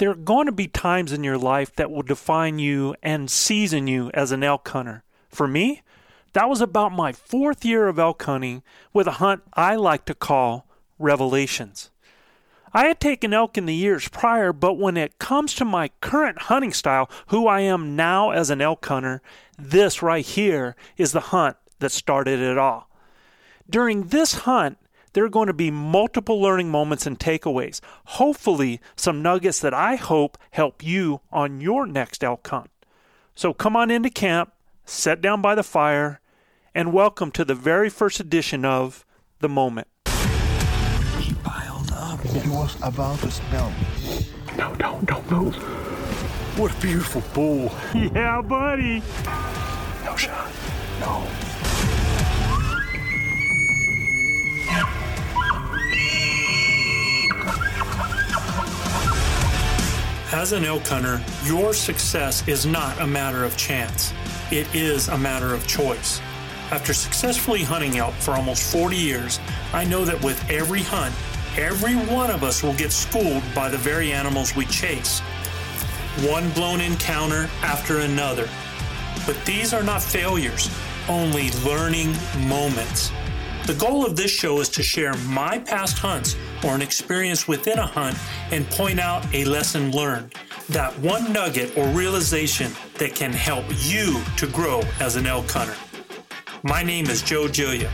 There are going to be times in your life that will define you and season you as an elk hunter. For me, that was about my fourth year of elk hunting with a hunt I like to call Revelations. I had taken elk in the years prior, but when it comes to my current hunting style, who I am now as an elk hunter, this right here is the hunt that started it all. During this hunt, there are going to be multiple learning moments and takeaways. Hopefully, some nuggets that I hope help you on your next elk hunt. So come on into camp, sit down by the fire, and welcome to the very first edition of The Moment. He piled up. It was about to snow. No, don't, don't move. What a beautiful bull. Yeah, buddy. No shot. No. As an elk hunter, your success is not a matter of chance. It is a matter of choice. After successfully hunting elk for almost 40 years, I know that with every hunt, every one of us will get schooled by the very animals we chase. One blown encounter after another. But these are not failures, only learning moments. The goal of this show is to share my past hunts or an experience within a hunt and point out a lesson learned. That one nugget or realization that can help you to grow as an elk hunter. My name is Joe Julia.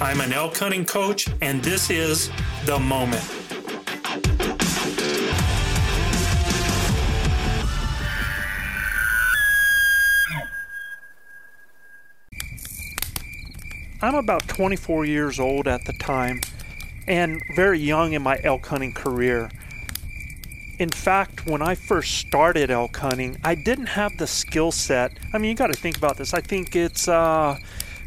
I'm an elk hunting coach, and this is The Moment. I'm about 24 years old at the time and very young in my elk hunting career. In fact, when I first started elk hunting, I didn't have the skill set. I mean, you got to think about this. I think it's, uh,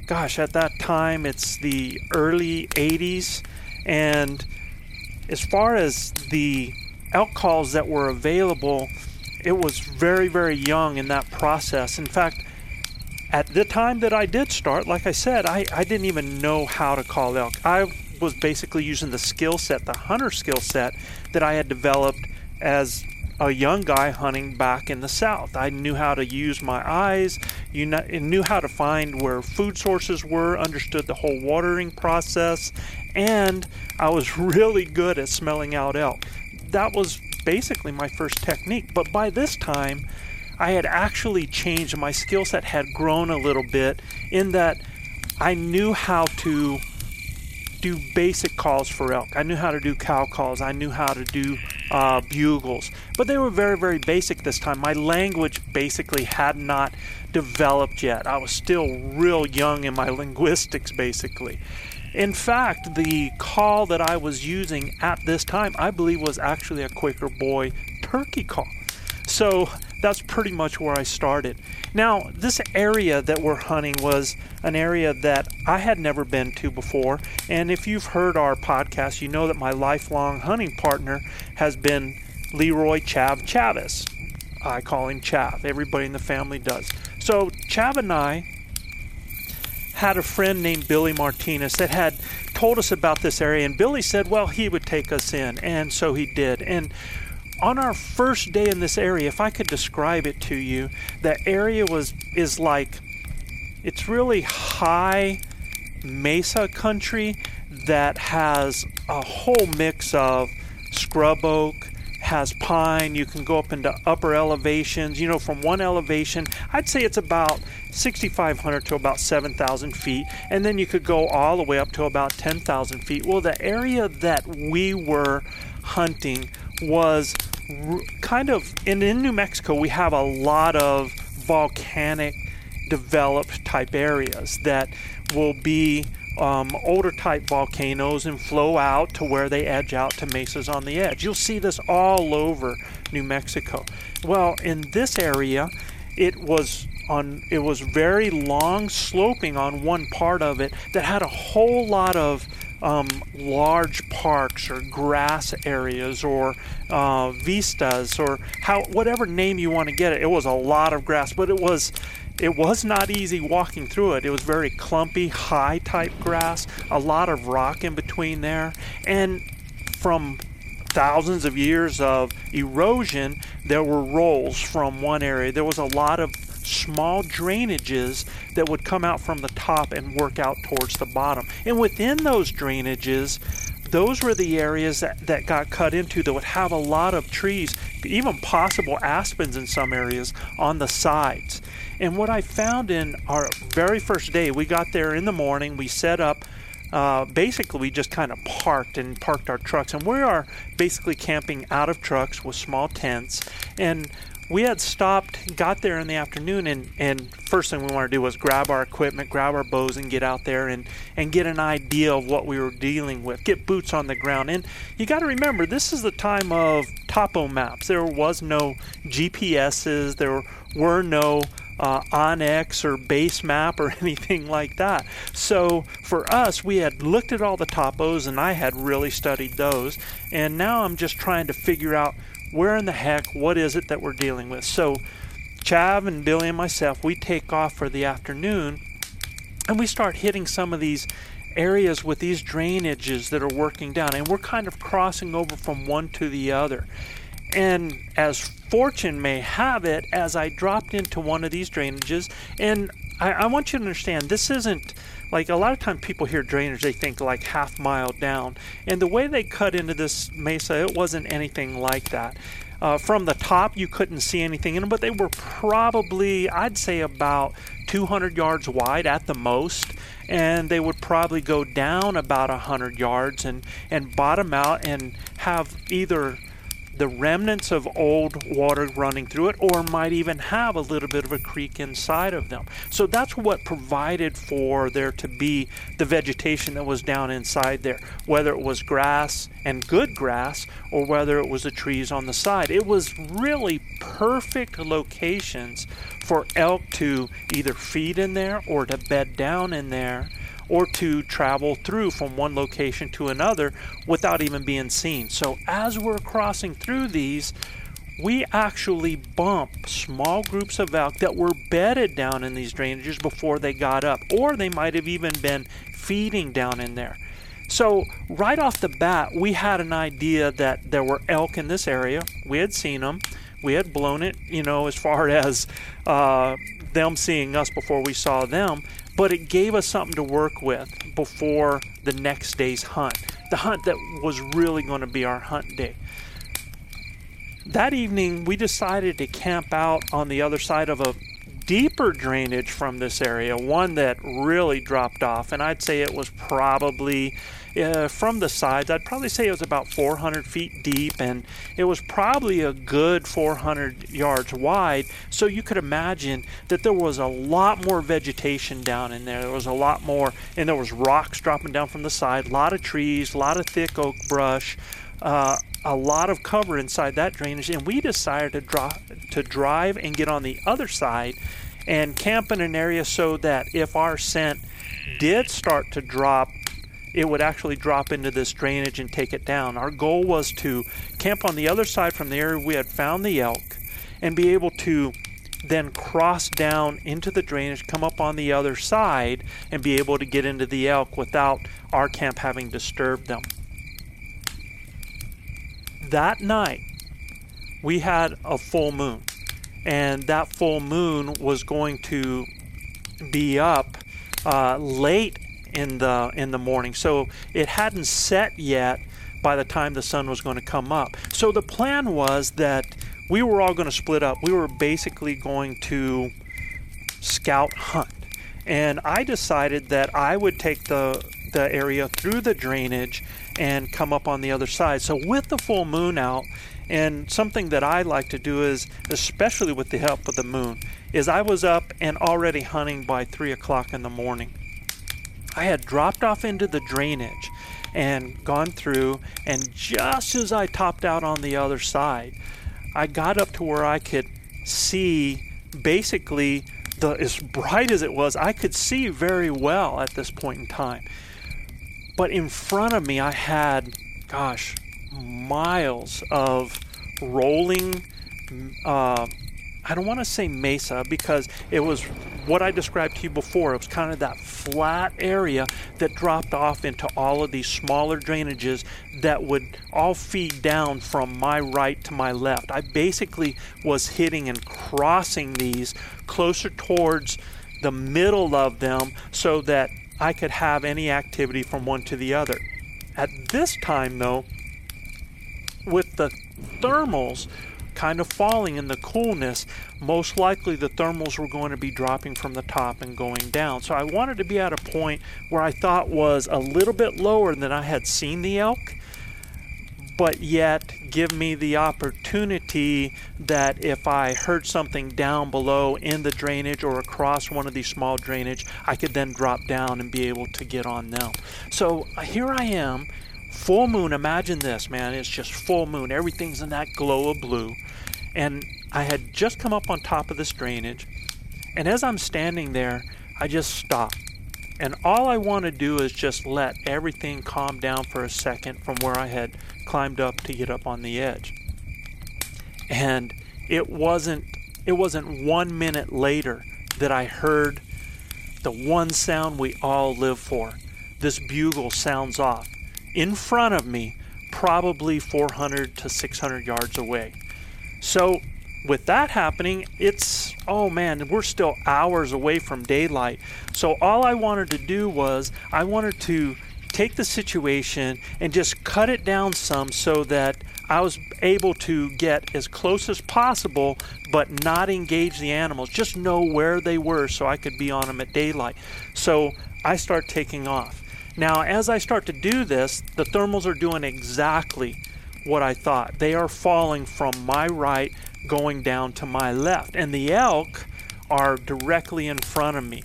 gosh, at that time, it's the early 80s. And as far as the elk calls that were available, it was very, very young in that process. In fact, at the time that I did start, like I said, I, I didn't even know how to call elk. I was basically using the skill set, the hunter skill set that I had developed as a young guy hunting back in the south. I knew how to use my eyes, you knew how to find where food sources were, understood the whole watering process, and I was really good at smelling out elk. That was basically my first technique. But by this time, I had actually changed. My skill set had grown a little bit in that I knew how to do basic calls for elk. I knew how to do cow calls. I knew how to do uh, bugles. But they were very, very basic this time. My language basically had not developed yet. I was still real young in my linguistics, basically. In fact, the call that I was using at this time, I believe, was actually a Quaker Boy turkey call. So that's pretty much where I started. Now, this area that we're hunting was an area that I had never been to before. And if you've heard our podcast, you know that my lifelong hunting partner has been Leroy Chav Chavis. I call him Chav. Everybody in the family does. So, Chav and I had a friend named Billy Martinez that had told us about this area, and Billy said, well, he would take us in, and so he did. And on our first day in this area, if I could describe it to you, that area was is like it's really high mesa country that has a whole mix of scrub oak, has pine. You can go up into upper elevations. You know, from one elevation, I'd say it's about 6,500 to about 7,000 feet, and then you could go all the way up to about 10,000 feet. Well, the area that we were hunting was kind of, and in New Mexico, we have a lot of volcanic developed type areas that will be um, older type volcanoes and flow out to where they edge out to mesas on the edge. You'll see this all over New Mexico. Well, in this area, it was on it was very long sloping on one part of it that had a whole lot of um, large parks or grass areas or uh, vistas or how whatever name you want to get it. It was a lot of grass, but it was it was not easy walking through it. It was very clumpy, high type grass, a lot of rock in between there, and from thousands of years of erosion, there were rolls from one area. There was a lot of small drainages that would come out from the top and work out towards the bottom. And within those drainages, those were the areas that, that got cut into that would have a lot of trees, even possible aspens in some areas on the sides. And what I found in our very first day, we got there in the morning, we set up. Uh, basically, we just kind of parked and parked our trucks, and we are basically camping out of trucks with small tents. And we had stopped, got there in the afternoon, and, and first thing we wanted to do was grab our equipment, grab our bows, and get out there and, and get an idea of what we were dealing with, get boots on the ground. And you got to remember, this is the time of topo maps. There was no GPSs, there were no uh, onX or base map or anything like that. So for us, we had looked at all the topos and I had really studied those. And now I'm just trying to figure out where in the heck, what is it that we're dealing with? So Chav and Billy and myself, we take off for the afternoon and we start hitting some of these areas with these drainages that are working down and we're kind of crossing over from one to the other. And as fortune may have it, as I dropped into one of these drainages, and I, I, want you to understand this isn't like a lot of times people hear drainage, they think like half mile down. And the way they cut into this mesa, it wasn't anything like that. Uh, from the top, you couldn't see anything in them, but they were probably, I'd say, about 200 yards wide at the most, and they would probably go down about 100 yards and, and bottom out and have either the remnants of old water running through it, or might even have a little bit of a creek inside of them. So that's what provided for there to be the vegetation that was down inside there, whether it was grass and good grass, or whether it was the trees on the side. It was really perfect locations for elk to either feed in there or to bed down in there or to travel through from one location to another without even being seen. So as we're crossing through these, we actually bump small groups of elk that were bedded down in these drainages before they got up, or they might have even been feeding down in there. So, right off the bat, we had an idea that there were elk in this area. We had seen them. We had blown it, you know, as far as uh, them seeing us before we saw them but it gave us something to work with before the next day's hunt. The hunt that was really going to be our hunt day. That evening, we decided to camp out on the other side of a deeper drainage from this area, one that really dropped off, and I'd say it was probably uh, from the sides, I'd probably say it was about 400 feet deep, and it was probably a good 400 yards wide. So you could imagine that there was a lot more vegetation down in there. There was a lot more, and there was rocks dropping down from the side, a lot of trees, a lot of thick oak brush. Uh, a lot of cover inside that drainage, and we decided to, to drive and get on the other side and camp in an area so that if our scent did start to drop, it would actually drop into this drainage and take it down. Our goal was to camp on the other side from the area we had found the elk and be able to then cross down into the drainage, come up on the other side, and be able to get into the elk without our camp having disturbed them. That night, we had a full moon, and that full moon was going to be up uh, late in the in the morning, so it hadn't set yet by the time the sun was going to come up. So the plan was that we were all going to split up. We were basically going to scout hunt. And I decided that I would take the the area through the drainage and come up on the other side. So with the full moon out, and something that I like to do is, especially with the help of the moon, is I was up and already hunting by three o'clock in the morning. I had dropped off into the drainage and gone through, and just as I topped out on the other side, I got up to where I could see basically the as bright as it was, I could see very well at this point in time. But in front of me, I had, gosh, miles of rolling. Uh, I don't want to say mesa because it was what I described to you before. It was kind of that flat area that dropped off into all of these smaller drainages that would all feed down from my right to my left. I basically was hitting and crossing these closer towards the middle of them so that I could have any activity from one to the other. At this time, though, with the thermals kind of falling in the coolness, most likely the thermals were going to be dropping from the top and going down. So I wanted to be at a point where I thought was a little bit lower than I had seen the elk, but yet give me the opportunity that if I heard something down below in the drainage or across one of these small drainage, I could then drop down and be able to get on them. So uh, here I am full moon. Imagine this man. It's just full moon. Everything's in that glow of blue. And i had just come up on top of this drainage. And as i'm standing there i just stop. And all i want to do is just let everything calm down for a second from where i had climbed up to get up on the edge. And it wasn't it wasn't one minute later that i heard the one sound we all live for. This bugle sounds off in front of me, probably 400 to 600 yards away. So, with that happening, it's oh man, we're still hours away from daylight. So, all I wanted to do was I wanted to take the situation and just cut it down some so that I was able to get as close as possible but not engage the animals, just know where they were so I could be on them at daylight. So, I start taking off. Now, as I start to do this, the thermals are doing exactly what I thought. They are falling from my right going down to my left, and the elk are directly in front of me.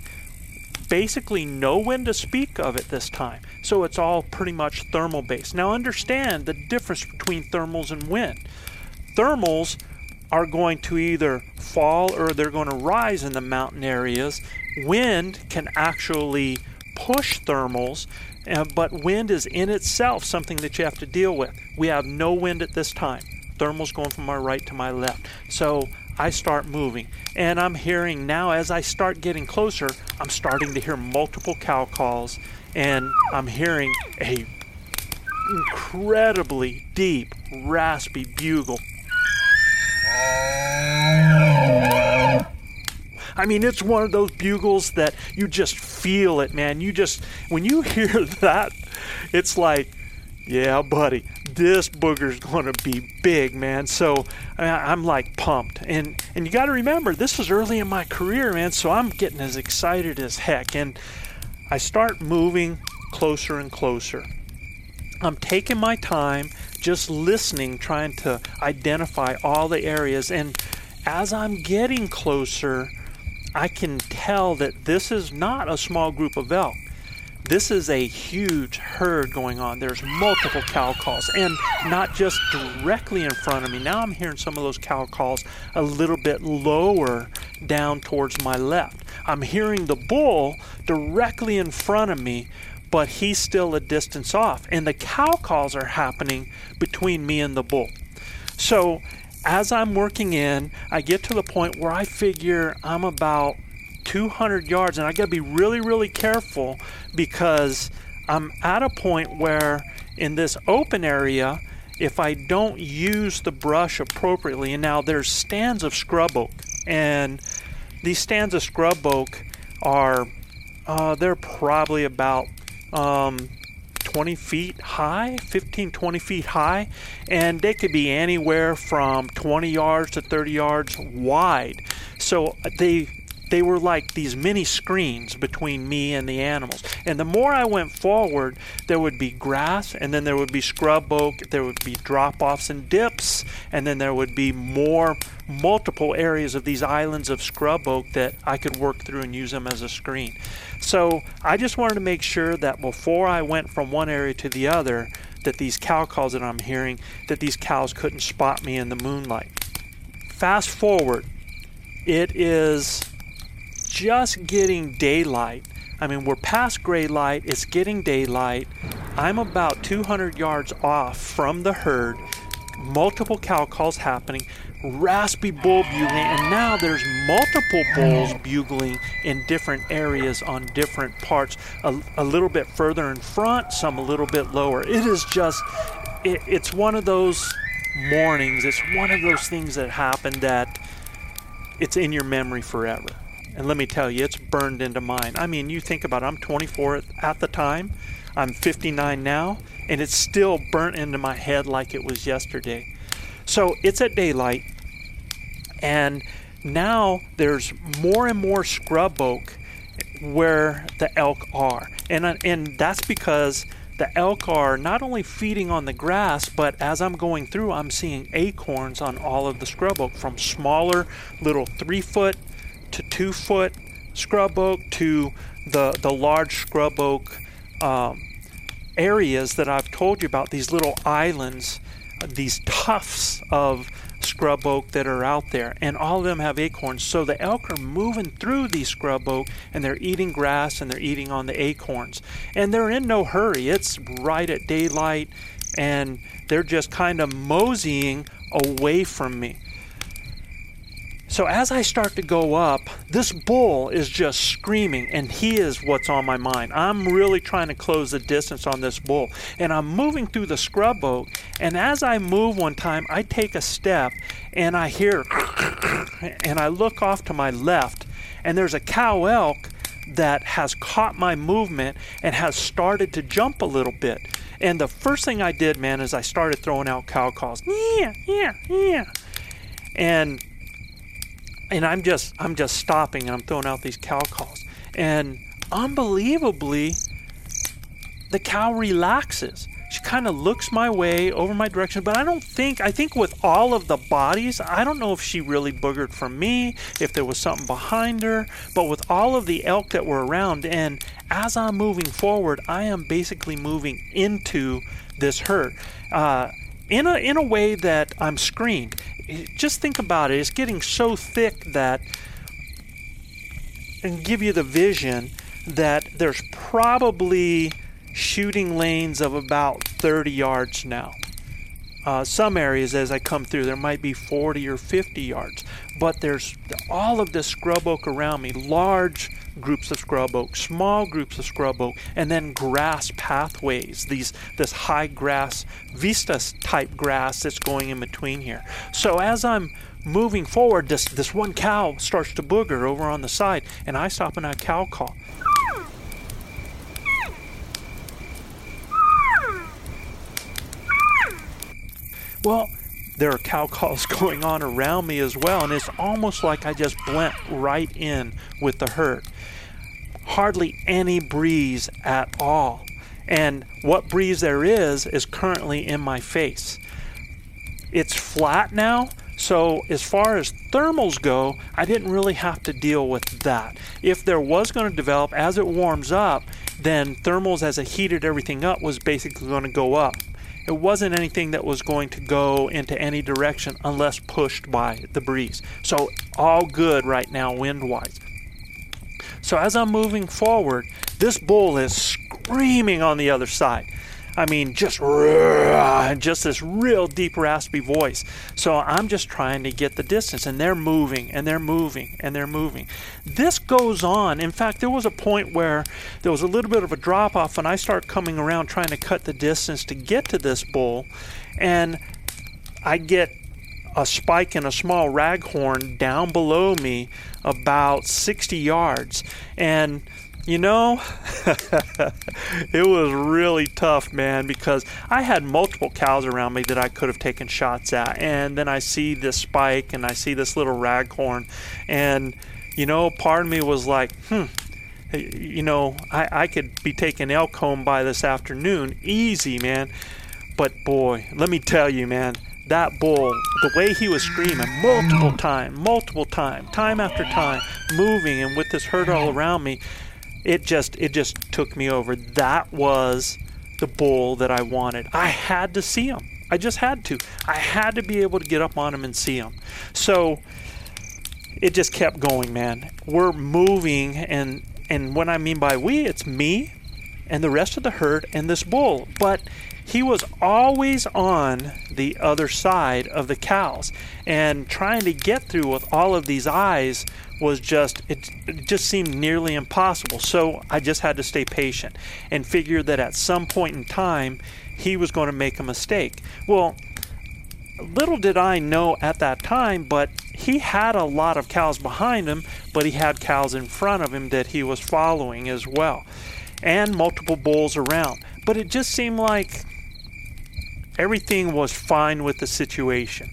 Basically, no wind to speak of at this time, so it's all pretty much thermal based. Now, understand the difference between thermals and wind. Thermals are going to either fall or they're going to rise in the mountain areas. Wind can actually push thermals, uh, but wind is in itself something that you have to deal with. We have no wind at this time. Thermals going from my right to my left. So I start moving, and I'm hearing now as I start getting closer, I'm starting to hear multiple cow calls, and I'm hearing a incredibly deep, raspy bugle. I mean, it's one of those bugles that you just feel it, man. You just, when you hear that, it's like, yeah, buddy, this booger's to be big, man. So I'm like pumped. And, and you got to remember, this was early in my career, man. So I'm getting as excited as heck. And I start moving closer and closer. I'm taking my time, just listening, trying to identify all the areas. And as I'm getting closer, I can tell that this is not a small group of elk. this is a huge herd going on. There's multiple cow calls, and not just directly in front of me. Now I'm hearing some of those cow calls a little bit lower down towards my left. I'm hearing the bull directly in front of me, but he's still a distance off. And the cow calls are happening between me and the bull. So as I'm working in, I get to the point where I figure I'm about 200 yards, and I got to be really, really careful because I'm at a point where in this open area, if I don't use the brush appropriately, and now there's stands of scrub oak, and these stands of scrub oak are uh, they're probably about um, 20 feet high, 15, 20 feet high, and they could be anywhere from 20 yards to 30 yards wide. So uh, they they were like these mini screens between me and the animals. And the more I went forward, there would be grass, and then there would be scrub oak, there would be drop offs and dips, and then there would be more multiple areas of these islands of scrub oak that I could work through and use them as a screen. So I just wanted to make sure that before I went from one area to the other, that these cow calls that I'm hearing, that these cows couldn't spot me in the moonlight. Fast forward, it is just getting daylight. I mean, we're past gray light, it's getting daylight. I'm about 200 yards off from the herd, multiple cow calls happening, raspy bull bugling, and now there's multiple bulls bugling in different areas on different parts, a, a little bit further in front, some a little bit lower. It is just, it, it's one of those mornings, it's one of those things that happen that it's in your memory forever. And let me tell you, it's burned into mine. I mean, you think about it, I'm 24 at the time, I'm 59 now, and it's still burnt into my head like it was yesterday. So it's at daylight, and now there's more and more scrub oak where the elk are. And, uh, and that's because the elk are not only feeding on the grass, but as I'm going through, I'm seeing acorns on all of the scrub oak from smaller little three foot to two foot scrub oak to the, the large scrub oak um, areas that I've told you about, these little islands, these tufts of scrub oak that are out there, and all of them have acorns. So the elk are moving through these scrub oak and they're eating grass and they're eating on the acorns. And they're in no hurry, it's right at daylight, and they're just kind of moseying away from me. So as I start to go up, this bull is just screaming, and he is what's on my mind. I'm really trying to close the distance on this bull. And I'm moving through the scrub oak, and as I move one time, I take a step and I hear, and I look off to my left, and there's a cow elk that has caught my movement and has started to jump a little bit. And the first thing I did, man, is I started throwing out cow calls. Yeah, yeah, yeah. And and I'm just I'm just stopping and I'm throwing out these cow calls. And unbelievably, the cow relaxes. She kind of looks my way over my direction, but I don't think I think with all of the bodies, I don't know if she really boogered from me, if there was something behind her, but with all of the elk that were around and as I'm moving forward, I am basically moving into this herd. Uh, in a in a way that I'm screened just think about it. It's getting so thick that, and give you the vision that there's probably shooting lanes of about 30 yards now. Uh, some areas, as I come through, there might be 40 or 50 yards, but there's all of this scrub oak around me, large groups of scrub oak, small groups of scrub oak, and then grass pathways, these this high grass, vista type grass that's going in between here. So as I'm moving forward, this this one cow starts to booger over on the side, and I stop and I cow call. Well, there are cow calls going on around me as well, and it's almost like I just blent right in with the herd. Hardly any breeze at all. And what breeze there is is currently in my face. It's flat now, So, as far as thermals go, I didn't really have to deal with that. If there was going to develop as it warms up, then thermals as it heated everything up was basically going to go up. It wasn't anything that was going to go into any direction unless pushed by the breeze. So, all good right now, wind wise. So, as I'm moving forward, this bull is screaming on the other side. I mean, just just this real deep raspy voice. So I'm just trying to get the distance, and they're moving, and they're moving, and they're moving. This goes on. In fact, there was a point where there was a little bit of a drop off, and I start coming around trying to cut the distance to get to this bull, and I get a spike in a small raghorn down below me about 60 yards, and you know, it was really tough, man, because I had multiple cows around me that I could have taken shots at. And then I see this spike and I see this little raghorn. And, you know, part of me was like, hmm, you know, I, I could be taking elk home by this afternoon. Easy, man. But boy, let me tell you, man, that bull, the way he was screaming multiple time, multiple time, time after time, moving and with this herd all around me, it just it just took me over. That was the bull that I wanted. I had to see him. I just had to. I had to be able to get up on him and see him. So it just kept going, man. We're moving and and what I mean by we, it's me and the rest of the herd and this bull. But he was always on the other side of the cows. And trying to get through with all of these eyes was just it, it, just seemed nearly impossible. So i just had to stay patient and figure that at some point in time he was going to make a mistake. Well little did i know at that time but he had a lot of cows behind him but he had cows in front of him that he was following as well and multiple bulls around but it just seemed like Everything was fine with the situation.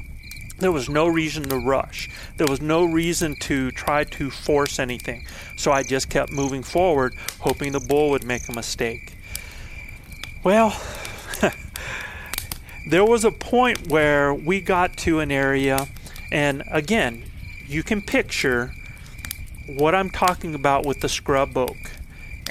There was no reason to rush. There was no reason to try to force anything. So I just kept moving forward, hoping the bull would make a mistake. Well, there was a point where we got to an area, and again, you can picture what I'm talking about with the scrub oak.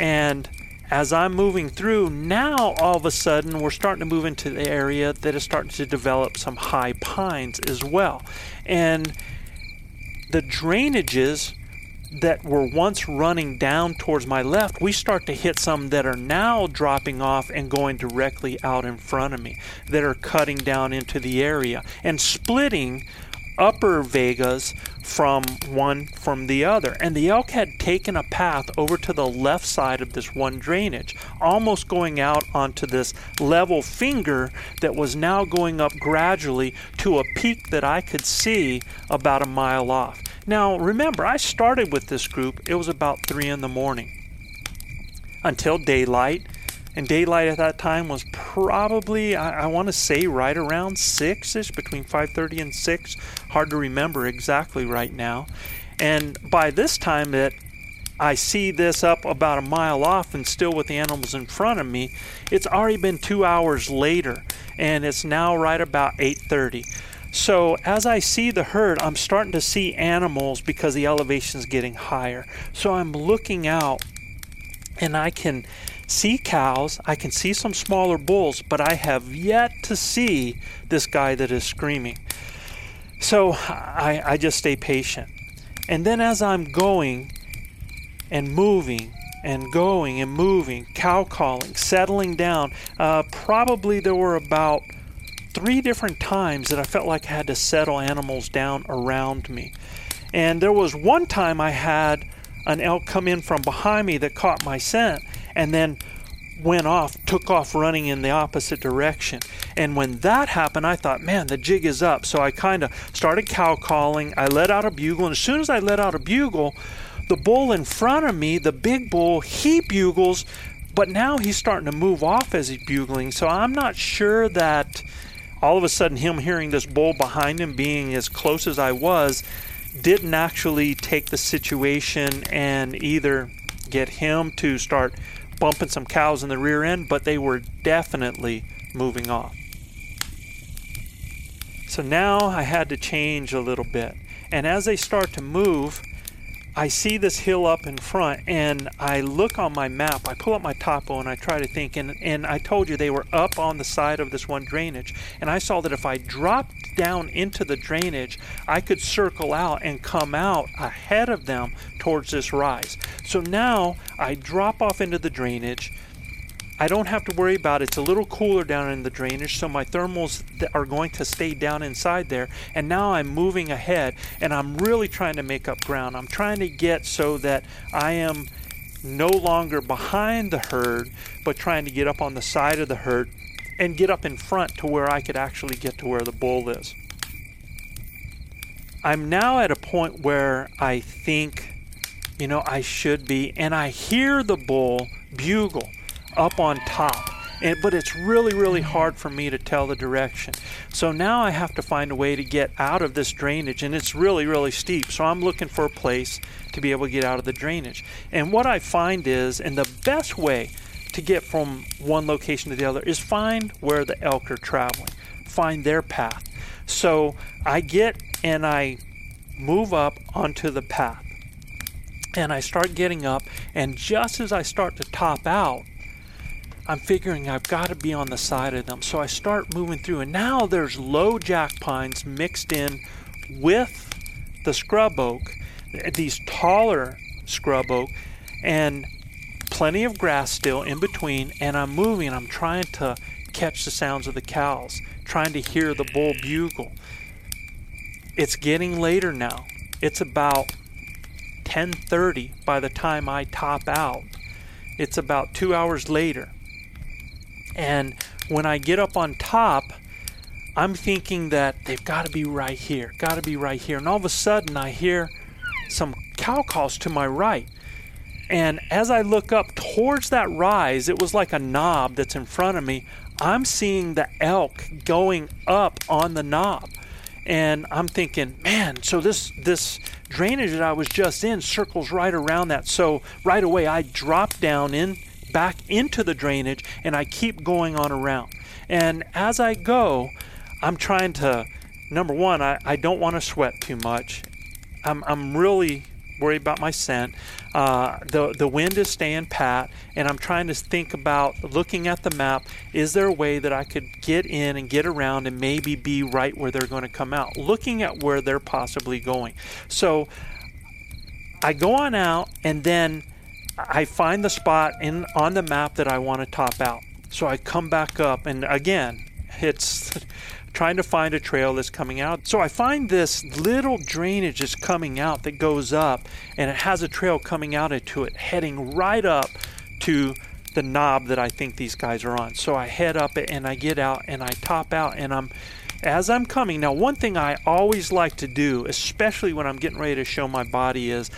And as I'm moving through, now all of a sudden we're starting to move into the area that is starting to develop some high pines as well. And the drainages that were once running down towards my left, we start to hit some that are now dropping off and going directly out in front of me, that are cutting down into the area and splitting upper Vegas from one from the other. And the elk had taken a path over to the left side of this one drainage, almost going out onto this level finger that was now going up gradually to a peak that I could see about a mile off. Now, remember, I started with this group, it was about 3 in the morning. Until daylight, and daylight at that time was probably I, I want to say right around six ish, between 5:30 and 6. Hard to remember exactly right now. And by this time that I see this up about a mile off and still with the animals in front of me, it's already been two hours later, and it's now right about 8:30. So as I see the herd, I'm starting to see animals because the elevation is getting higher. So I'm looking out, and I can see cows, I can see some smaller bulls, but I have yet to see this guy that is screaming. So I, I just stay patient. And then as I'm going and moving and going and moving, cow calling, settling down, uh, probably there were about three different times that I felt like I had to settle animals down around me. And there was one time I had an elk come in from behind me that caught my scent and then went off, took off running in the opposite direction. And when that happened, I thought, man, the jig is up. So I kind of started cow calling. I let out a bugle. And as soon as I let out a bugle, the bull in front of me, the big bull, he bugles, but now he's starting to move off as he's bugling. So I'm not sure that all of a sudden him hearing this bull behind him being as close as I was didn't actually take the situation and either get him to start bumping some cows in the rear end, but they were definitely moving off. So now I had to change a little bit. And as they start to move, I see this hill up in front and I look on my map. I pull up my topo and I try to think. And, and I told you they were up on the side of this one drainage. And I saw that if I dropped down into the drainage, I could circle out and come out ahead of them towards this rise. So now I drop off into the drainage. I don't have to worry about it. It's a little cooler down in the drainage, so my thermals are going to stay down inside there. And now I'm moving ahead and I'm really trying to make up ground. I'm trying to get so that I am no longer behind the herd, but trying to get up on the side of the herd and get up in front to where I could actually get to where the bull is. I'm now at a point where I think, you know, I should be, and I hear the bull bugle up on top. And, but it's really, really hard for me to tell the direction. So now I have to find a way to get out of this drainage, and it's really, really steep. So I'm looking for a place to be able to get out of the drainage. And what I find is, and the best way to get from one location to the other is find where the elk are traveling, find their path. So I get and I move up onto the path. And I start getting up, and just as I start to top out, I'm figuring I've got to be on the side of them. So I start moving through, and now there's low jack pines mixed in with the scrub oak, these taller scrub oak, and plenty of grass still in between. And I'm moving, I'm trying to catch the sounds of the cows, trying to hear the bull bugle. It's getting later now. It's about 10:30 by the time I top out. It's about 2 hours later. And when I get up on top, I'm thinking that they've got to be right here, got to be right here. And all of a sudden, I hear some cow calls to my right. And as I look up towards that rise, it was like a knob that's in front of me. I'm seeing the elk going up on the knob. And I'm thinking, man, so this this drainage that I was just in circles right around that. So right away I drop down in back into the drainage and I keep going on around. And as I go, I'm trying to, number one, I, I don't want to sweat too much. I'm, I'm really worried about my scent. Uh, the, the wind is staying pat, and I'm trying to think about looking at the map. Is there a way that I could get in and get around and maybe be right where they're going to come out? Looking at where they're possibly going. So I go on out, and then I find the spot in on the map that I want to top out. So I come back up, and again, it's trying to find a trail that's coming out. So I find this little drainage is coming out that goes up, and it has a trail coming out into it, heading right up to the knob that I think these guys are on. So I head up it and I get out and I top out, and I'm as I'm coming. Now, one thing I always like to do, especially when I'm getting ready to show my body, is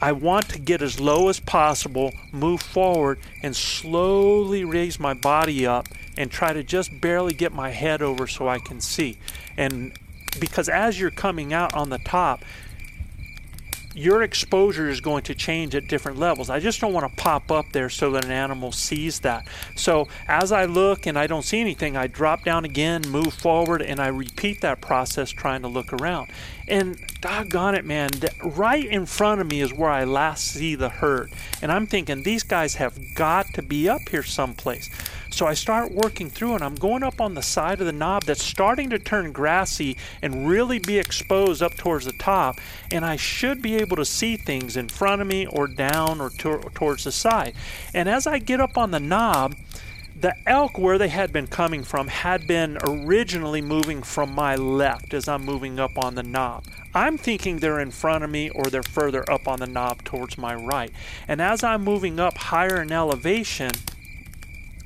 I want to get as low as possible, move forward, and slowly raise my body up and try to just barely get my head over so I can see. And because as you're coming out on the top, your exposure is going to change at different levels. I just don't want to pop up there so that an animal sees that. So as I look and I don't see anything, I drop down again, move forward, and I repeat that process trying to look around. And doggone it, man, right in front of me is where I last see the herd. And I'm thinking, these guys have got to be up here someplace. So I start working through and I'm going up on the side of the knob that's starting to turn grassy and really be exposed up towards the top. And I should be able to see things in front of me or down or to- towards the side. And as I get up on the knob, the elk where they had been coming from had been originally moving from my left as I'm moving up on the knob. I'm thinking they're in front of me or they're further up on the knob towards my right. And as I'm moving up higher in elevation,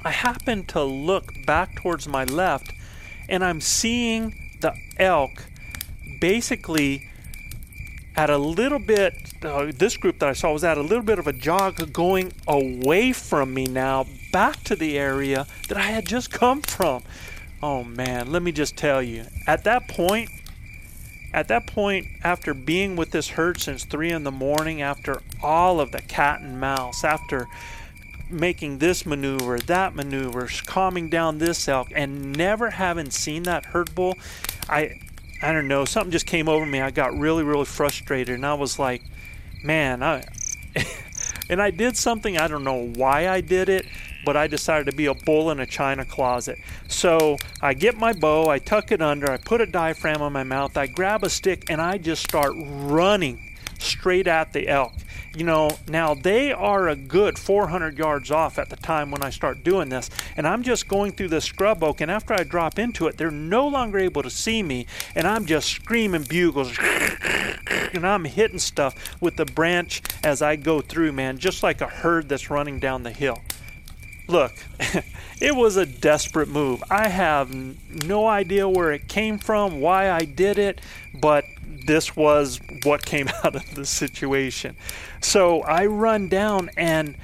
I happen to look back towards my left and I'm seeing the elk basically at a little bit, uh, this group that I saw was at a little bit of a jog going away from me now, back to the area that I had just come from. Oh man, let me just tell you, at that point, at that point, after being with this herd since 3 in the morning, after all of the cat and mouse, after making this maneuver, that maneuver, calming down this elk, and never having seen that herd bull, I I don't know, something just came over me. I got really, really frustrated, and I was like, man, I. and I did something, I don't know why I did it, but I decided to be a bull in a china closet. So I get my bow, I tuck it under, I put a diaphragm on my mouth, I grab a stick, and I just start running straight at the elk you know, now they are a good 400 yards off at the time when I start doing this, and I'm just going through the scrub oak, and after I drop into it, they're no longer able to see me, and I'm just screaming bugles, and I'm hitting stuff with the branch as I go through, man, just like a herd that's running down the hill. Look, it was a desperate move. I have no idea where it came from, why I did it, but this was what came out of the situation. So I run down, and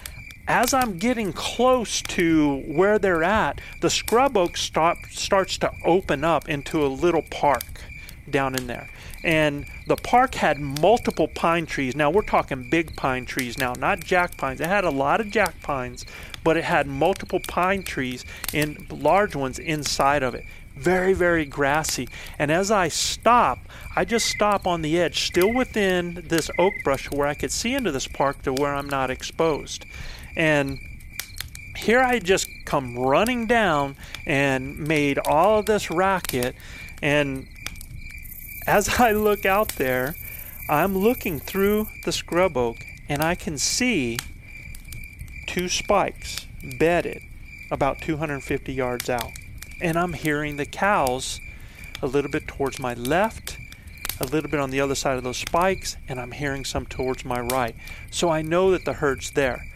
as I'm getting close to where they're at, the scrub oak stop, starts to open up into a little park down in there. And the park had multiple pine trees. Now we're talking big pine trees now, not jack pines. It had a lot of jack pines, but it had multiple pine trees and large ones inside of it very, very grassy. And as I stop, I just stop on the edge, still within this oak brush where I could see into this park to where I'm not exposed. And here I just come running down and made all of this racket. And as I look out there, I'm looking through the scrub oak and I can see two spikes bedded about 250 yards out and I'm hearing the cows a little bit towards my left, a little bit on the other side of those spikes, and I'm hearing some towards my right. So I know that the herd's there.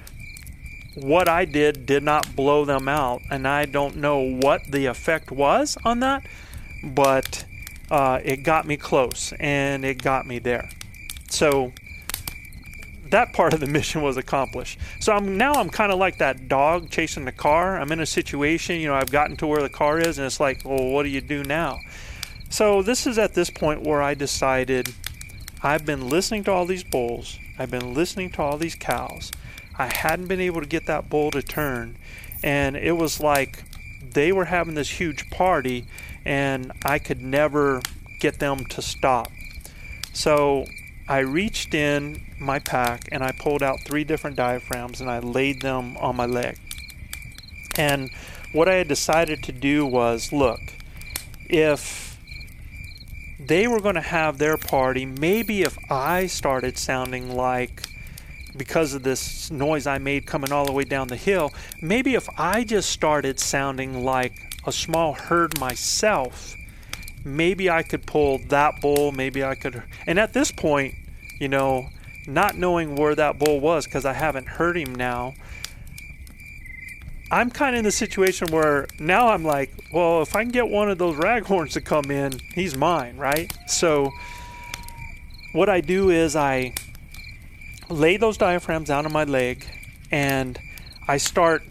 What I did did not blow them out, and I don't know what the effect was on that, but uh, it got me close and it got me there. So that part of the mission was accomplished. So I'm now I'm kind of like that dog chasing the car. I'm in a situation, you know, I've gotten to where the car is, and it's like, well, what do you do now? So this is at this point where I decided I've been listening to all these bulls. I've been listening to all these cows. I hadn't been able to get that bull to turn, and it was like they were having this huge party, and I could never get them to stop. So I reached in my pack and I pulled out three different diaphragms and I laid them on my leg. And what I had decided to do was look, if they were going to have their party, maybe if I started sounding like, because of this noise I made coming all the way down the hill, maybe if I just started sounding like a small herd myself, maybe I could pull that bull, maybe I could. And at this point, you know, not knowing where that bull was because I haven't heard him now, I'm kind of in the situation where now I'm like, well, if I can get one of those raghorns to come in, he's mine, right? So what I do is I lay those diaphragms out on my leg and I start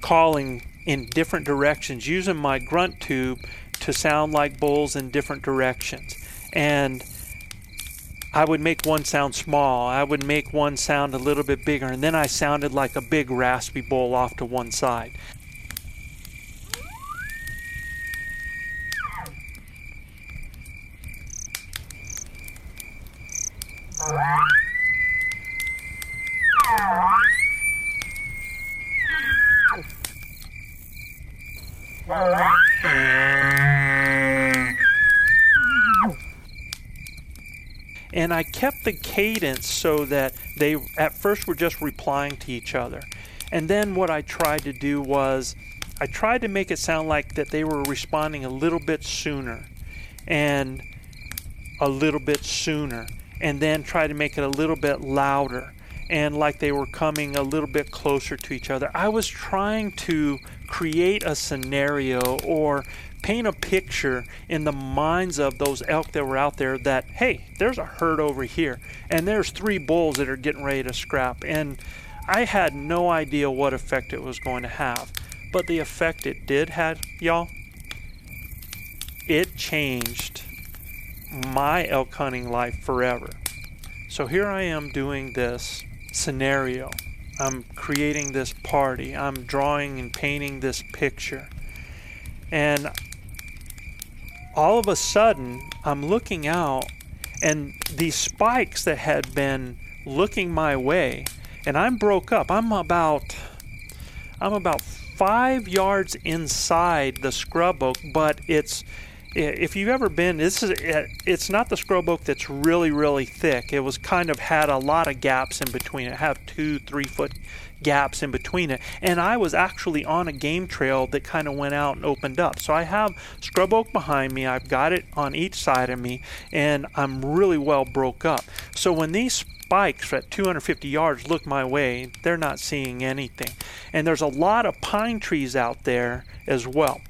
calling in different directions using my grunt tube to sound like bulls in different directions. And I would make one sound small, I would make one sound a little bit bigger, and then I sounded like a big raspy bull off to one side. And I kept the cadence so that they at first were just replying to each other. And then what I tried to do was I tried to make it sound like that they were responding a little bit sooner and a little bit sooner and then try to make it a little bit louder and like they were coming a little bit closer to each other. I was trying to create a scenario or paint a picture in the minds of those elk that were out there that hey there's a herd over here and there's three bulls that are getting ready to scrap. And i had no idea what effect it was going to have. But the effect it did have y'all it changed my elk hunting life forever. So here i am doing this scenario. I'm creating this party. I'm drawing and painting this picture. And all of a sudden, I'm looking out, and these spikes that had been looking my way, and I'm broke up. I'm about, I'm about five yards inside the scrub oak, but it's if you've ever been, this is it's not the scrub oak that's really really thick. It was kind of had a lot of gaps in between. It have two three foot gaps in between it. And I was actually on a game trail that kind of went out and opened up. So I have scrub oak behind me. I've got it on each side of me, and I'm really well broke up. So when these spikes at 250 yards look my way, they're not seeing anything. And there's a lot of pine trees out there as well.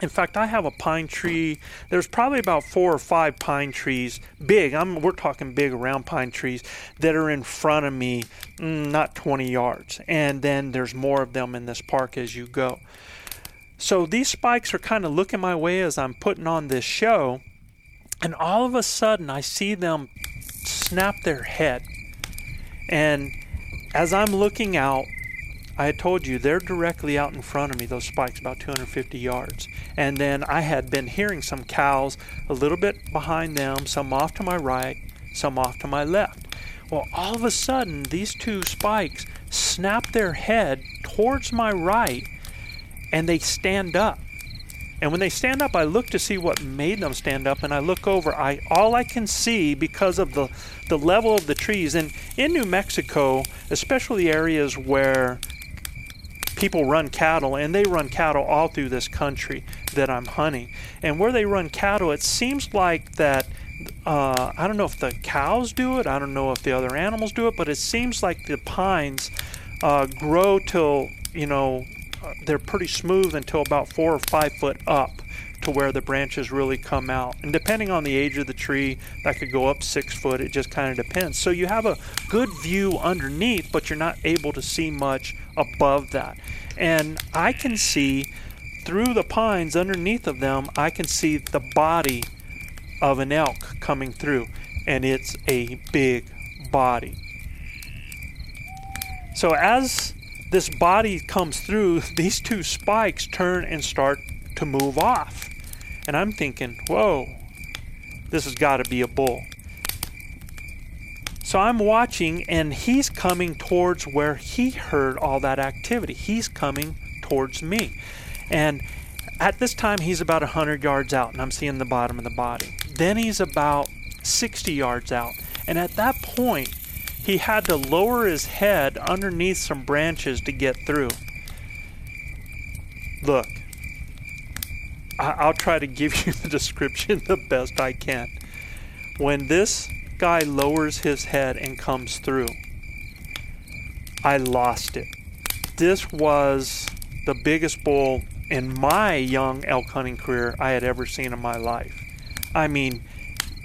In fact, I have a pine tree. There's probably about four or five pine trees, big. I'm we're talking big around pine trees that are in front of me, mm, not 20 yards. And then there's more of them in this park as you go. So these spikes are kind of looking my way as I'm putting on this show, and all of a sudden I see them snap their head. And as I'm looking out, I had told you they're directly out in front of me, those spikes, about 250 yards. And then I had been hearing some cows a little bit behind them, some off to my right, some off to my left. Well, all of a sudden, these two spikes snap their head towards my right and they stand up. And when they stand up, I look to see what made them stand up, and I look over. I all I can see because of the the level of the trees, and in New Mexico, especially areas where people run cattle, and they run cattle all through this country that I'm hunting. And where they run cattle, it seems like that. Uh, I don't know if the cows do it. I don't know if the other animals do it, but it seems like the pines uh, grow till you know uh, they're pretty smooth until about four or five foot up to where the branches really come out. And depending on the age of the tree, that could go up six foot. It just kind of depends. So you have a good view underneath, but you're not able to see much above that. And I can see through the pines underneath of them, I can see the body of an elk coming through. And it's a big body. So as this body comes through, these two spikes turn and start to move off. And I'm thinking, whoa, this has got to be a bull. So I'm watching, and he's coming towards where he heard all that activity. He's coming towards me. And at this time, he's about 100 yards out, and I'm seeing the bottom of the body. Then he's about 60 yards out. And at that point, he had to lower his head underneath some branches to get through. Look, I- will try to give you the description the best I can. When this guy lowers his head and comes through, I lost it. This was the biggest bull in my young elk hunting career I had ever seen in my life. I mean,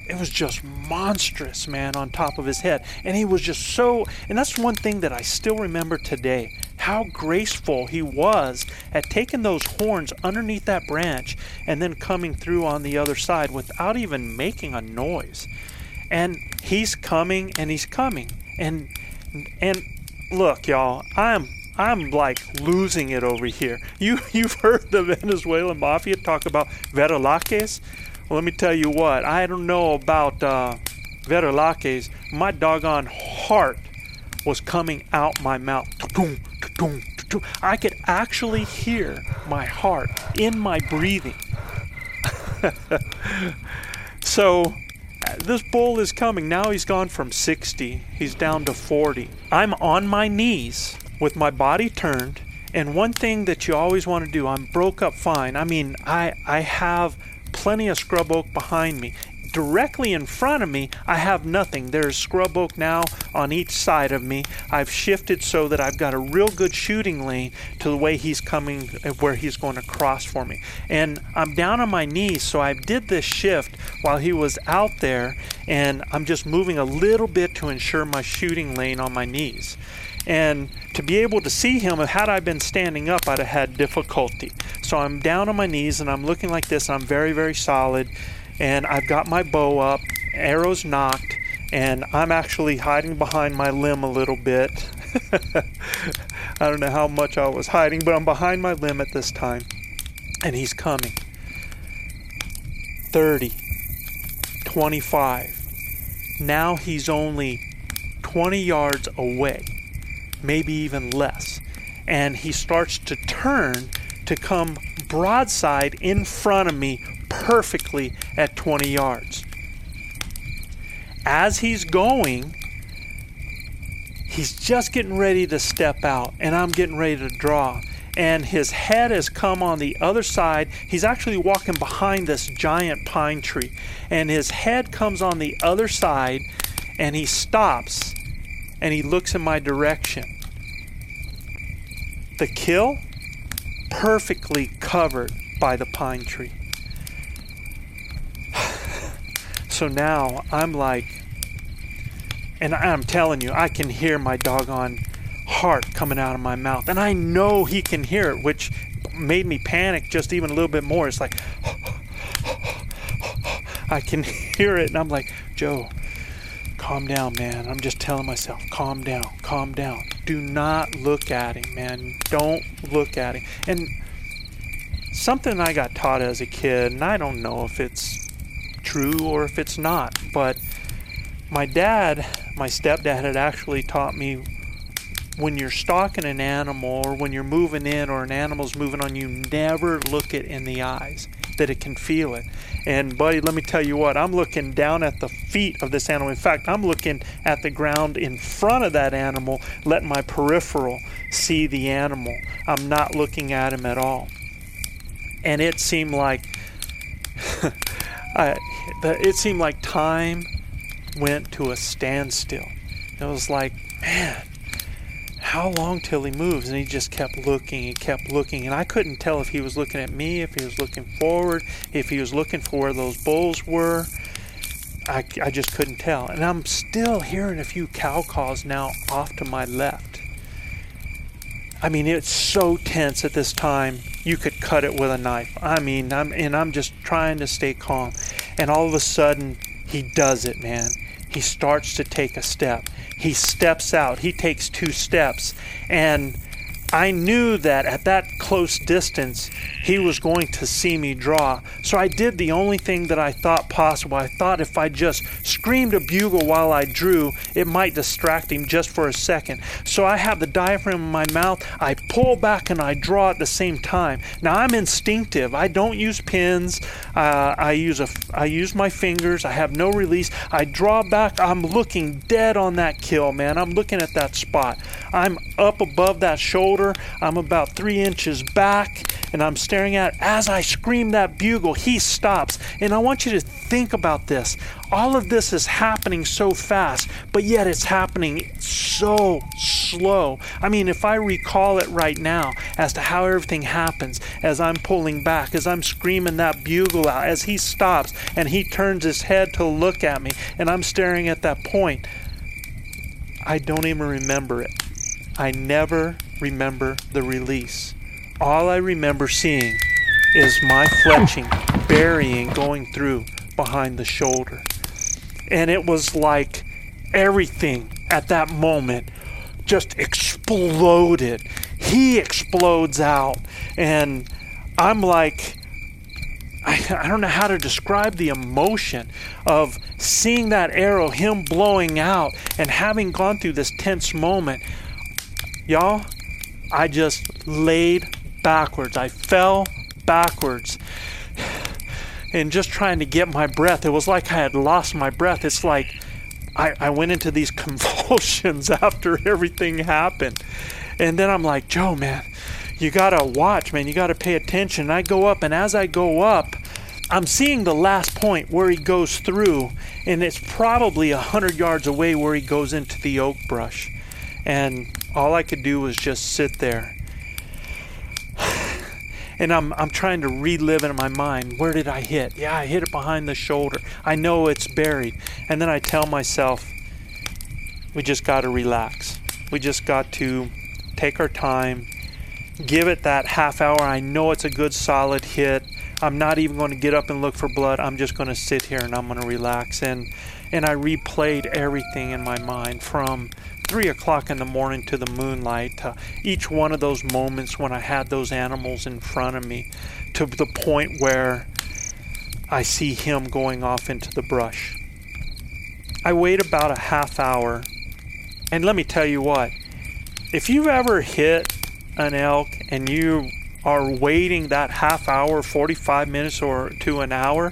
it was just monstrous, man, on top of his head. And he was just so, and that's one thing that I still remember today how graceful he was at taking those horns underneath that branch and then coming through on the other side without even making a noise. And he's coming and he's coming. And and look y'all i'm i'm like losing it over here. You you've heard the venezuelan mafia talk about veralaques? Well let me tell you what i don't know about uh my doggone heart was coming out my mouth i could actually hear my heart in my breathing so uh, this bull is coming. Now he's gone from 60, he's down to 40. I'm on my knees with my body turned. And one thing that you always want to do, I'm broke up fine. I mean, I, I have plenty of scrub oak behind me directly in front of me, I have nothing. There's scrub oak now on each side of me. I've shifted so that I've got a real good shooting lane to the way he's coming, uh, where he's going to cross for me. And I'm down on my knees, so I did this shift while he was out there, and I'm just moving a little bit to ensure my shooting lane on my knees. And to be able to see him, had I been standing up, I'd have had difficulty. So I'm down on my knees and I'm looking like this. I'm very, very solid and I've got my bow up, arrows nocked, and I'm actually hiding behind my limb a little bit. I don't know how much I was hiding, but I'm behind my limb at this time, and he's coming. 30, 25. Now he's only 20 yards away, maybe even less. And he starts to turn to come broadside in front of me perfectly at 20 yards. As he's going, he's just getting ready to step out, and I'm getting ready to draw. And his head has come on the other side. He's actually walking behind this giant pine tree. And his head comes on the other side, and he stops and he looks in my direction. The kill? Perfectly covered by the pine tree. So now I'm like, and I'm telling you, I can hear my doggone heart coming out of my mouth. And I know he can hear it, which made me panic just even a little bit more. It's like, I can hear it. And I'm like, Joe, calm down, man. I'm just telling myself, calm down, calm down. Do not look at him, man. Don't look at him. And something I got taught as a kid, and I don't know if it's true or if it's not, but my dad, my stepdad, had actually taught me when you're stalking an animal or when you're moving in or an animal's moving on you, never look it in the eyes that it can feel it. And buddy, let me tell you what, I'm looking down at the feet of this animal. In fact, I'm looking at the ground in front of that animal, letting my peripheral see the animal. I'm not looking at him at all. And it seemed like I, it seemed like time went to a standstill. It was like, man, how long till he moves? And he just kept looking and kept looking. And I couldn't tell if he was looking at me, if he was looking forward, if he was looking for where those bulls were. I, I just couldn't tell. And I'm still hearing a few cow calls now off to my left. I mean, it's so tense at this time. You could cut it with a knife. I mean, I'm and I'm just trying to stay calm. And all of a sudden, he does it, man. He starts to take a step he steps out. He takes two steps. And I knew that at that close distance, he was going to see me draw. So I did the only thing that I thought possible. I thought if I just screamed a bugle while I drew, it might distract him just for a second. So I have the diaphragm in my mouth. I pull back and I draw at the same time. Now I'm instinctive. I don't use pins. Uh, I use a. I use my fingers. I have no release. I draw back. I'm looking dead on that kill, man. I'm looking at that spot. I'm up above that shoulder. I'm about three inches back, and I'm staring at. As I scream that bugle, he stops. And I want you to think about this. All of this is happening so fast, but yet it's happening so slow. I mean, if I recall it right now as to how everything happens, as I'm pulling back, as I'm screaming that bugle out, as he stops and he turns his head to look at me, and I'm staring at that point, I don't even remember it. I never remember the release. All I remember seeing is my fletching, burying, going through behind the shoulder. And it was like everything at that moment just exploded. He explodes out. And I'm like, I, I don't know how to describe the emotion of seeing that arrow, him blowing out, and having gone through this tense moment. Y'all, I just laid backwards. I fell backwards. And just trying to get my breath. It was like I had lost my breath. It's like I, I went into these convulsions after everything happened. And then I'm like, Joe, man, you gotta watch, man. You gotta pay attention. And I go up, and as I go up, I'm seeing the last point where he goes through, and it's probably a hundred yards away where he goes into the oak brush. And all I could do was just sit there. And I'm, I'm trying to relive in my mind. Where did I hit? Yeah, I hit it behind the shoulder. I know it's buried. And then I tell myself, we just got to relax. We just got to take our time, give it that half hour. I know it's a good solid hit. I'm not even going to get up and look for blood. I'm just going to sit here and I'm going to relax. And and I replayed everything in my mind from three o'clock in the morning to the moonlight, to each one of those moments when I had those animals in front of me, to the point where I see him going off into the brush. I wait about a half hour, and let me tell you what if you've ever hit an elk and you are waiting that half hour, 45 minutes, or to an hour,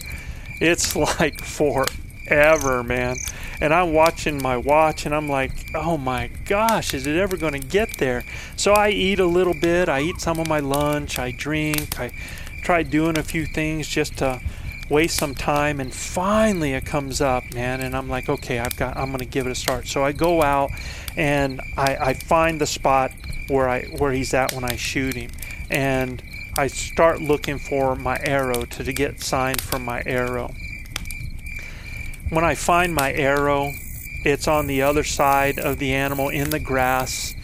it's like forever, man. And I'm watching my watch and I'm like, oh my gosh, is it ever going to get there? So I eat a little bit, I eat some of my lunch, I drink, I try doing a few things just to waste some time. And finally it comes up man and i'm like okay i've got i'm going to give it a start. So i go out and I, I find the spot where i where he's at when i shoot him. And i start looking for my arrow to, to get signed from my arrow when i find my arrow it's on the other side of the animal in the grass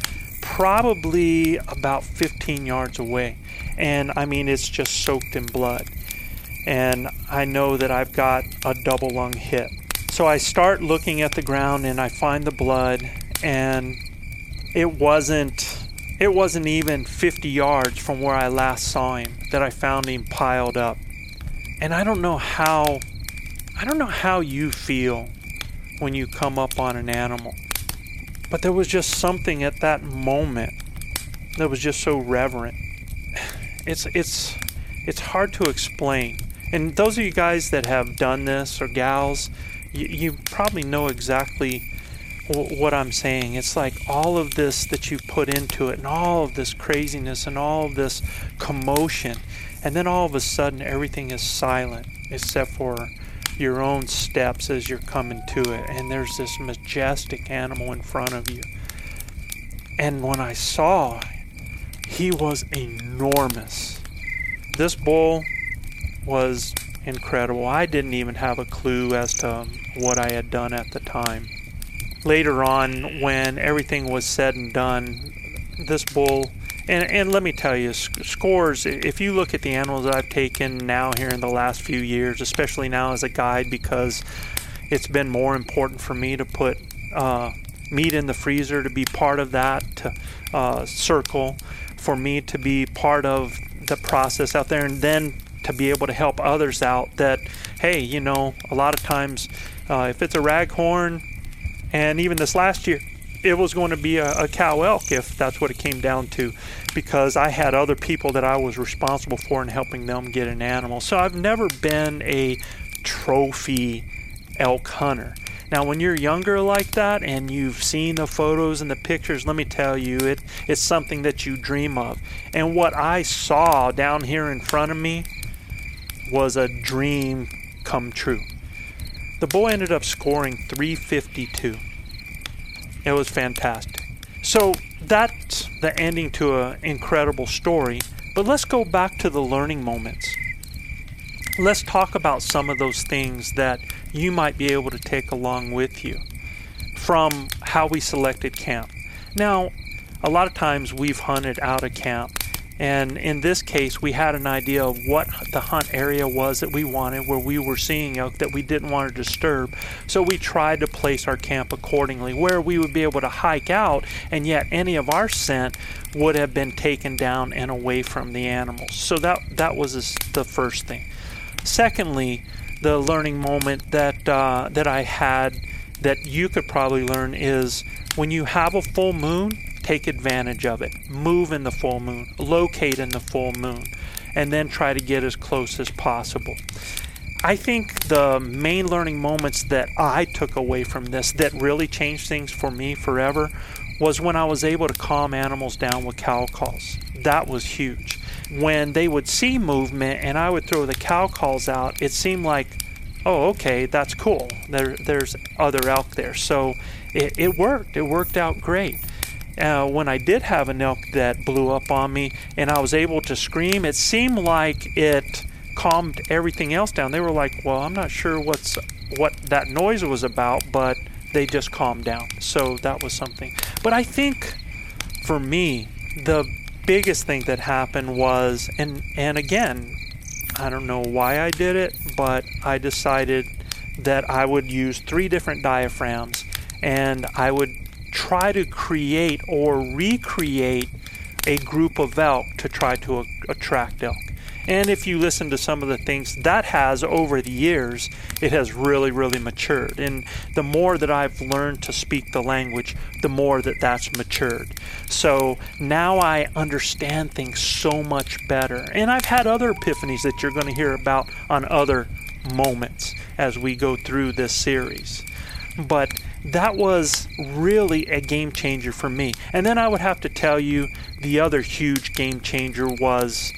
probably about 15 yards away and i mean it's just soaked in blood and I know that I've got a double lung hit. So I start looking at the ground and I find the blood and it wasn't it wasn't even 50 yards from where I last saw him that I found him piled up. And I don't know how I don't know how you feel when you come up on an animal. But there was just something at that moment that was just so reverent. It's it's it's hard to explain. And those of you guys that have done this or gals, you, you probably know exactly what I'm saying. It's like all of this that you put into it, and all of this craziness, and all of this commotion, and then all of a sudden everything is silent except for your own steps as you're coming to it, and there's this majestic animal in front of you. And when I saw, he was enormous. This bull was incredible. I didn't even have a clue as to um, what I had done at the time. Later on, when everything was said and done, this bull, and, and let me tell you, scores, if you look at the animals that I've taken now here in the last few years, especially now as a guide, because it's been more important for me to put uh, meat in the freezer to be part of that uh, circle, for me to be part of the process out there, and then to be able to help others out that, hey, you know, a lot of times uh, if it's a raghorn, and even this last year, it was going to be a, a, cow elk if that's what it came down to, because I had other people that I was responsible for in helping them get an animal. So I've never been a trophy elk hunter. Now, when you're younger like that and you've seen the photos and the pictures, let me tell you, it, it's something that you dream of. And what I saw down here in front of me was a dream come true. The boy ended up scoring 352. It was fantastic. So that's the ending to an incredible story. But let's go back to the learning moments. Let's talk about some of those things that you might be able to take along with you from how we selected camp. Now, a lot of times we've hunted out of camp and in this case, we had an idea of what the hunt area was that we wanted, where we were seeing elk that we didn't want to disturb. So we tried to place our camp accordingly, where we would be able to hike out, and yet any of our scent would have been taken down and away from the animals. So that that was the first thing. Secondly, the learning moment that uh, that I had that you could probably learn is when you have a full moon take advantage of it. Move in the full moon, locate in the full moon, and then try to get as close as possible. I think the main learning moments that I took away from this that really changed things for me forever was when I was able to calm animals down with cow calls. That was huge. When they would see movement and I would throw the cow calls out, it seemed like, oh, okay, that's cool. There, there's other elk there. So it, it worked. It worked out great uh, when I did have an elk that blew up on me and I was able to scream, it seemed like it calmed everything else down. They were like, "Well, I'm not sure what's what that noise was about, but they just calmed down." So that was something. But I think for me, the biggest thing that happened was and and again, I don't know why I did it, but I decided that I would use three different diaphragms and I would try to create or recreate a group of elk to try to a- attract elk. And if you listen to some of the things that has over the years, it has really, really matured. And the more that I've learned to speak the language, the more that that's matured. So now I understand things so much better. And I've had other epiphanies that you're going to hear about on other moments as we go through this series. But that was really a game changer for me. And then I would have to tell you the other huge game changer was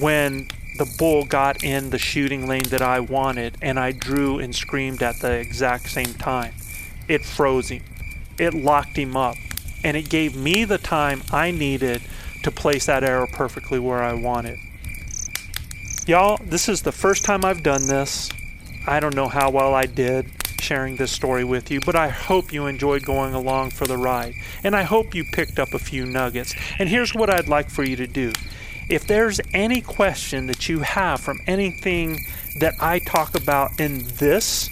when the bull got in the shooting lane that I wanted and I drew and screamed at the exact same time. It froze him, it locked him up, and it gave me the time I needed to place that arrow perfectly where I wanted. Y'all, this is the first time I've done this. I don't know how well I did sharing this story with you, but I hope you enjoyed going along for the ride. And I hope you picked up a few nuggets. And here's what I'd like for you to do. If there's any question that you have from anything that I talk about in this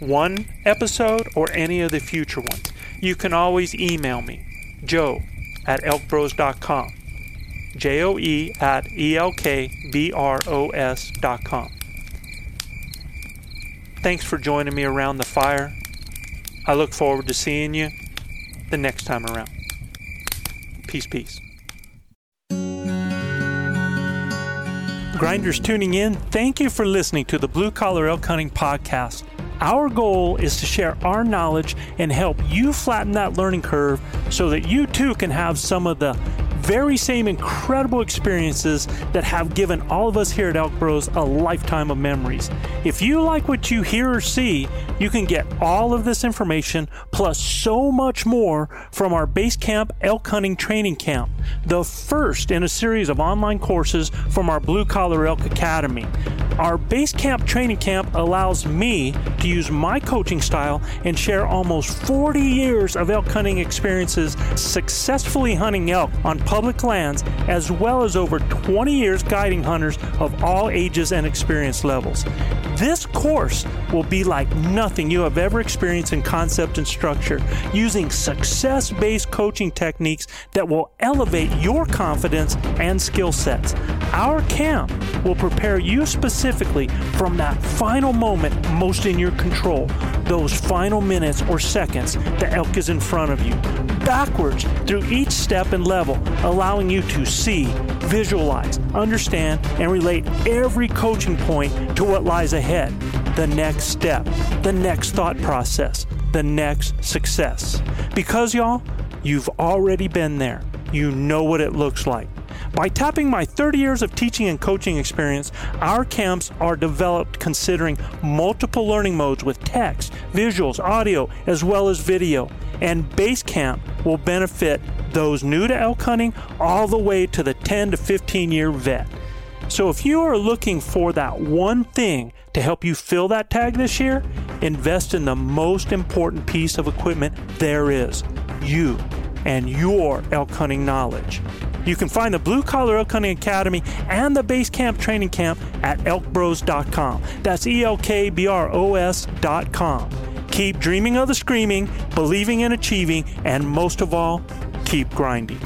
one episode or any of the future ones, you can always email me, joe at elkbros.com. J O E at E L K B R O S dot com. Thanks for joining me around the fire. I look forward to seeing you the next time around. Peace, peace. Grinders tuning in, thank you for listening to the Blue Collar Elk Hunting Podcast. Our goal is to share our knowledge and help you flatten that learning curve so that you too can have some of the very same incredible experiences that have given all of us here at Elk Bros a lifetime of memories. If you like what you hear or see, you can get all of this information plus so much more from our Base Camp Elk Hunting Training Camp, the first in a series of online courses from our Blue Collar Elk Academy. Our Base Camp Training Camp allows me to use my coaching style and share almost 40 years of elk hunting experiences successfully hunting elk on public lands, as well as over 20 years guiding hunters of all ages and experience levels. This course will be like nothing you have ever experienced in concept and structure, using success based coaching techniques that will elevate your confidence and skill sets. Our camp will prepare you specifically from that final moment most in your control, those final minutes or seconds the elk is in front of you, backwards through each step and level, allowing you to see, visualize, understand, and relate every coaching point to what lies ahead, the next step, the next thought process, the next success. Because, y'all, you've already been there. You know what it looks like. By tapping my 30 years of teaching and coaching experience, our camps are developed considering multiple learning modes with text, visuals, audio, as well as video. And Base Camp will benefit those new to elk hunting all the way to the 10 to 15 year vet. So if you are looking for that one thing to help you fill that tag this year, invest in the most important piece of equipment there is you and your elk hunting knowledge. You can find the Blue Collar Elk Hunting Academy and the Base Camp Training Camp at elkbros.com. That's E L K B R O S.com. Keep dreaming of the screaming, believing in achieving, and most of all, keep grinding.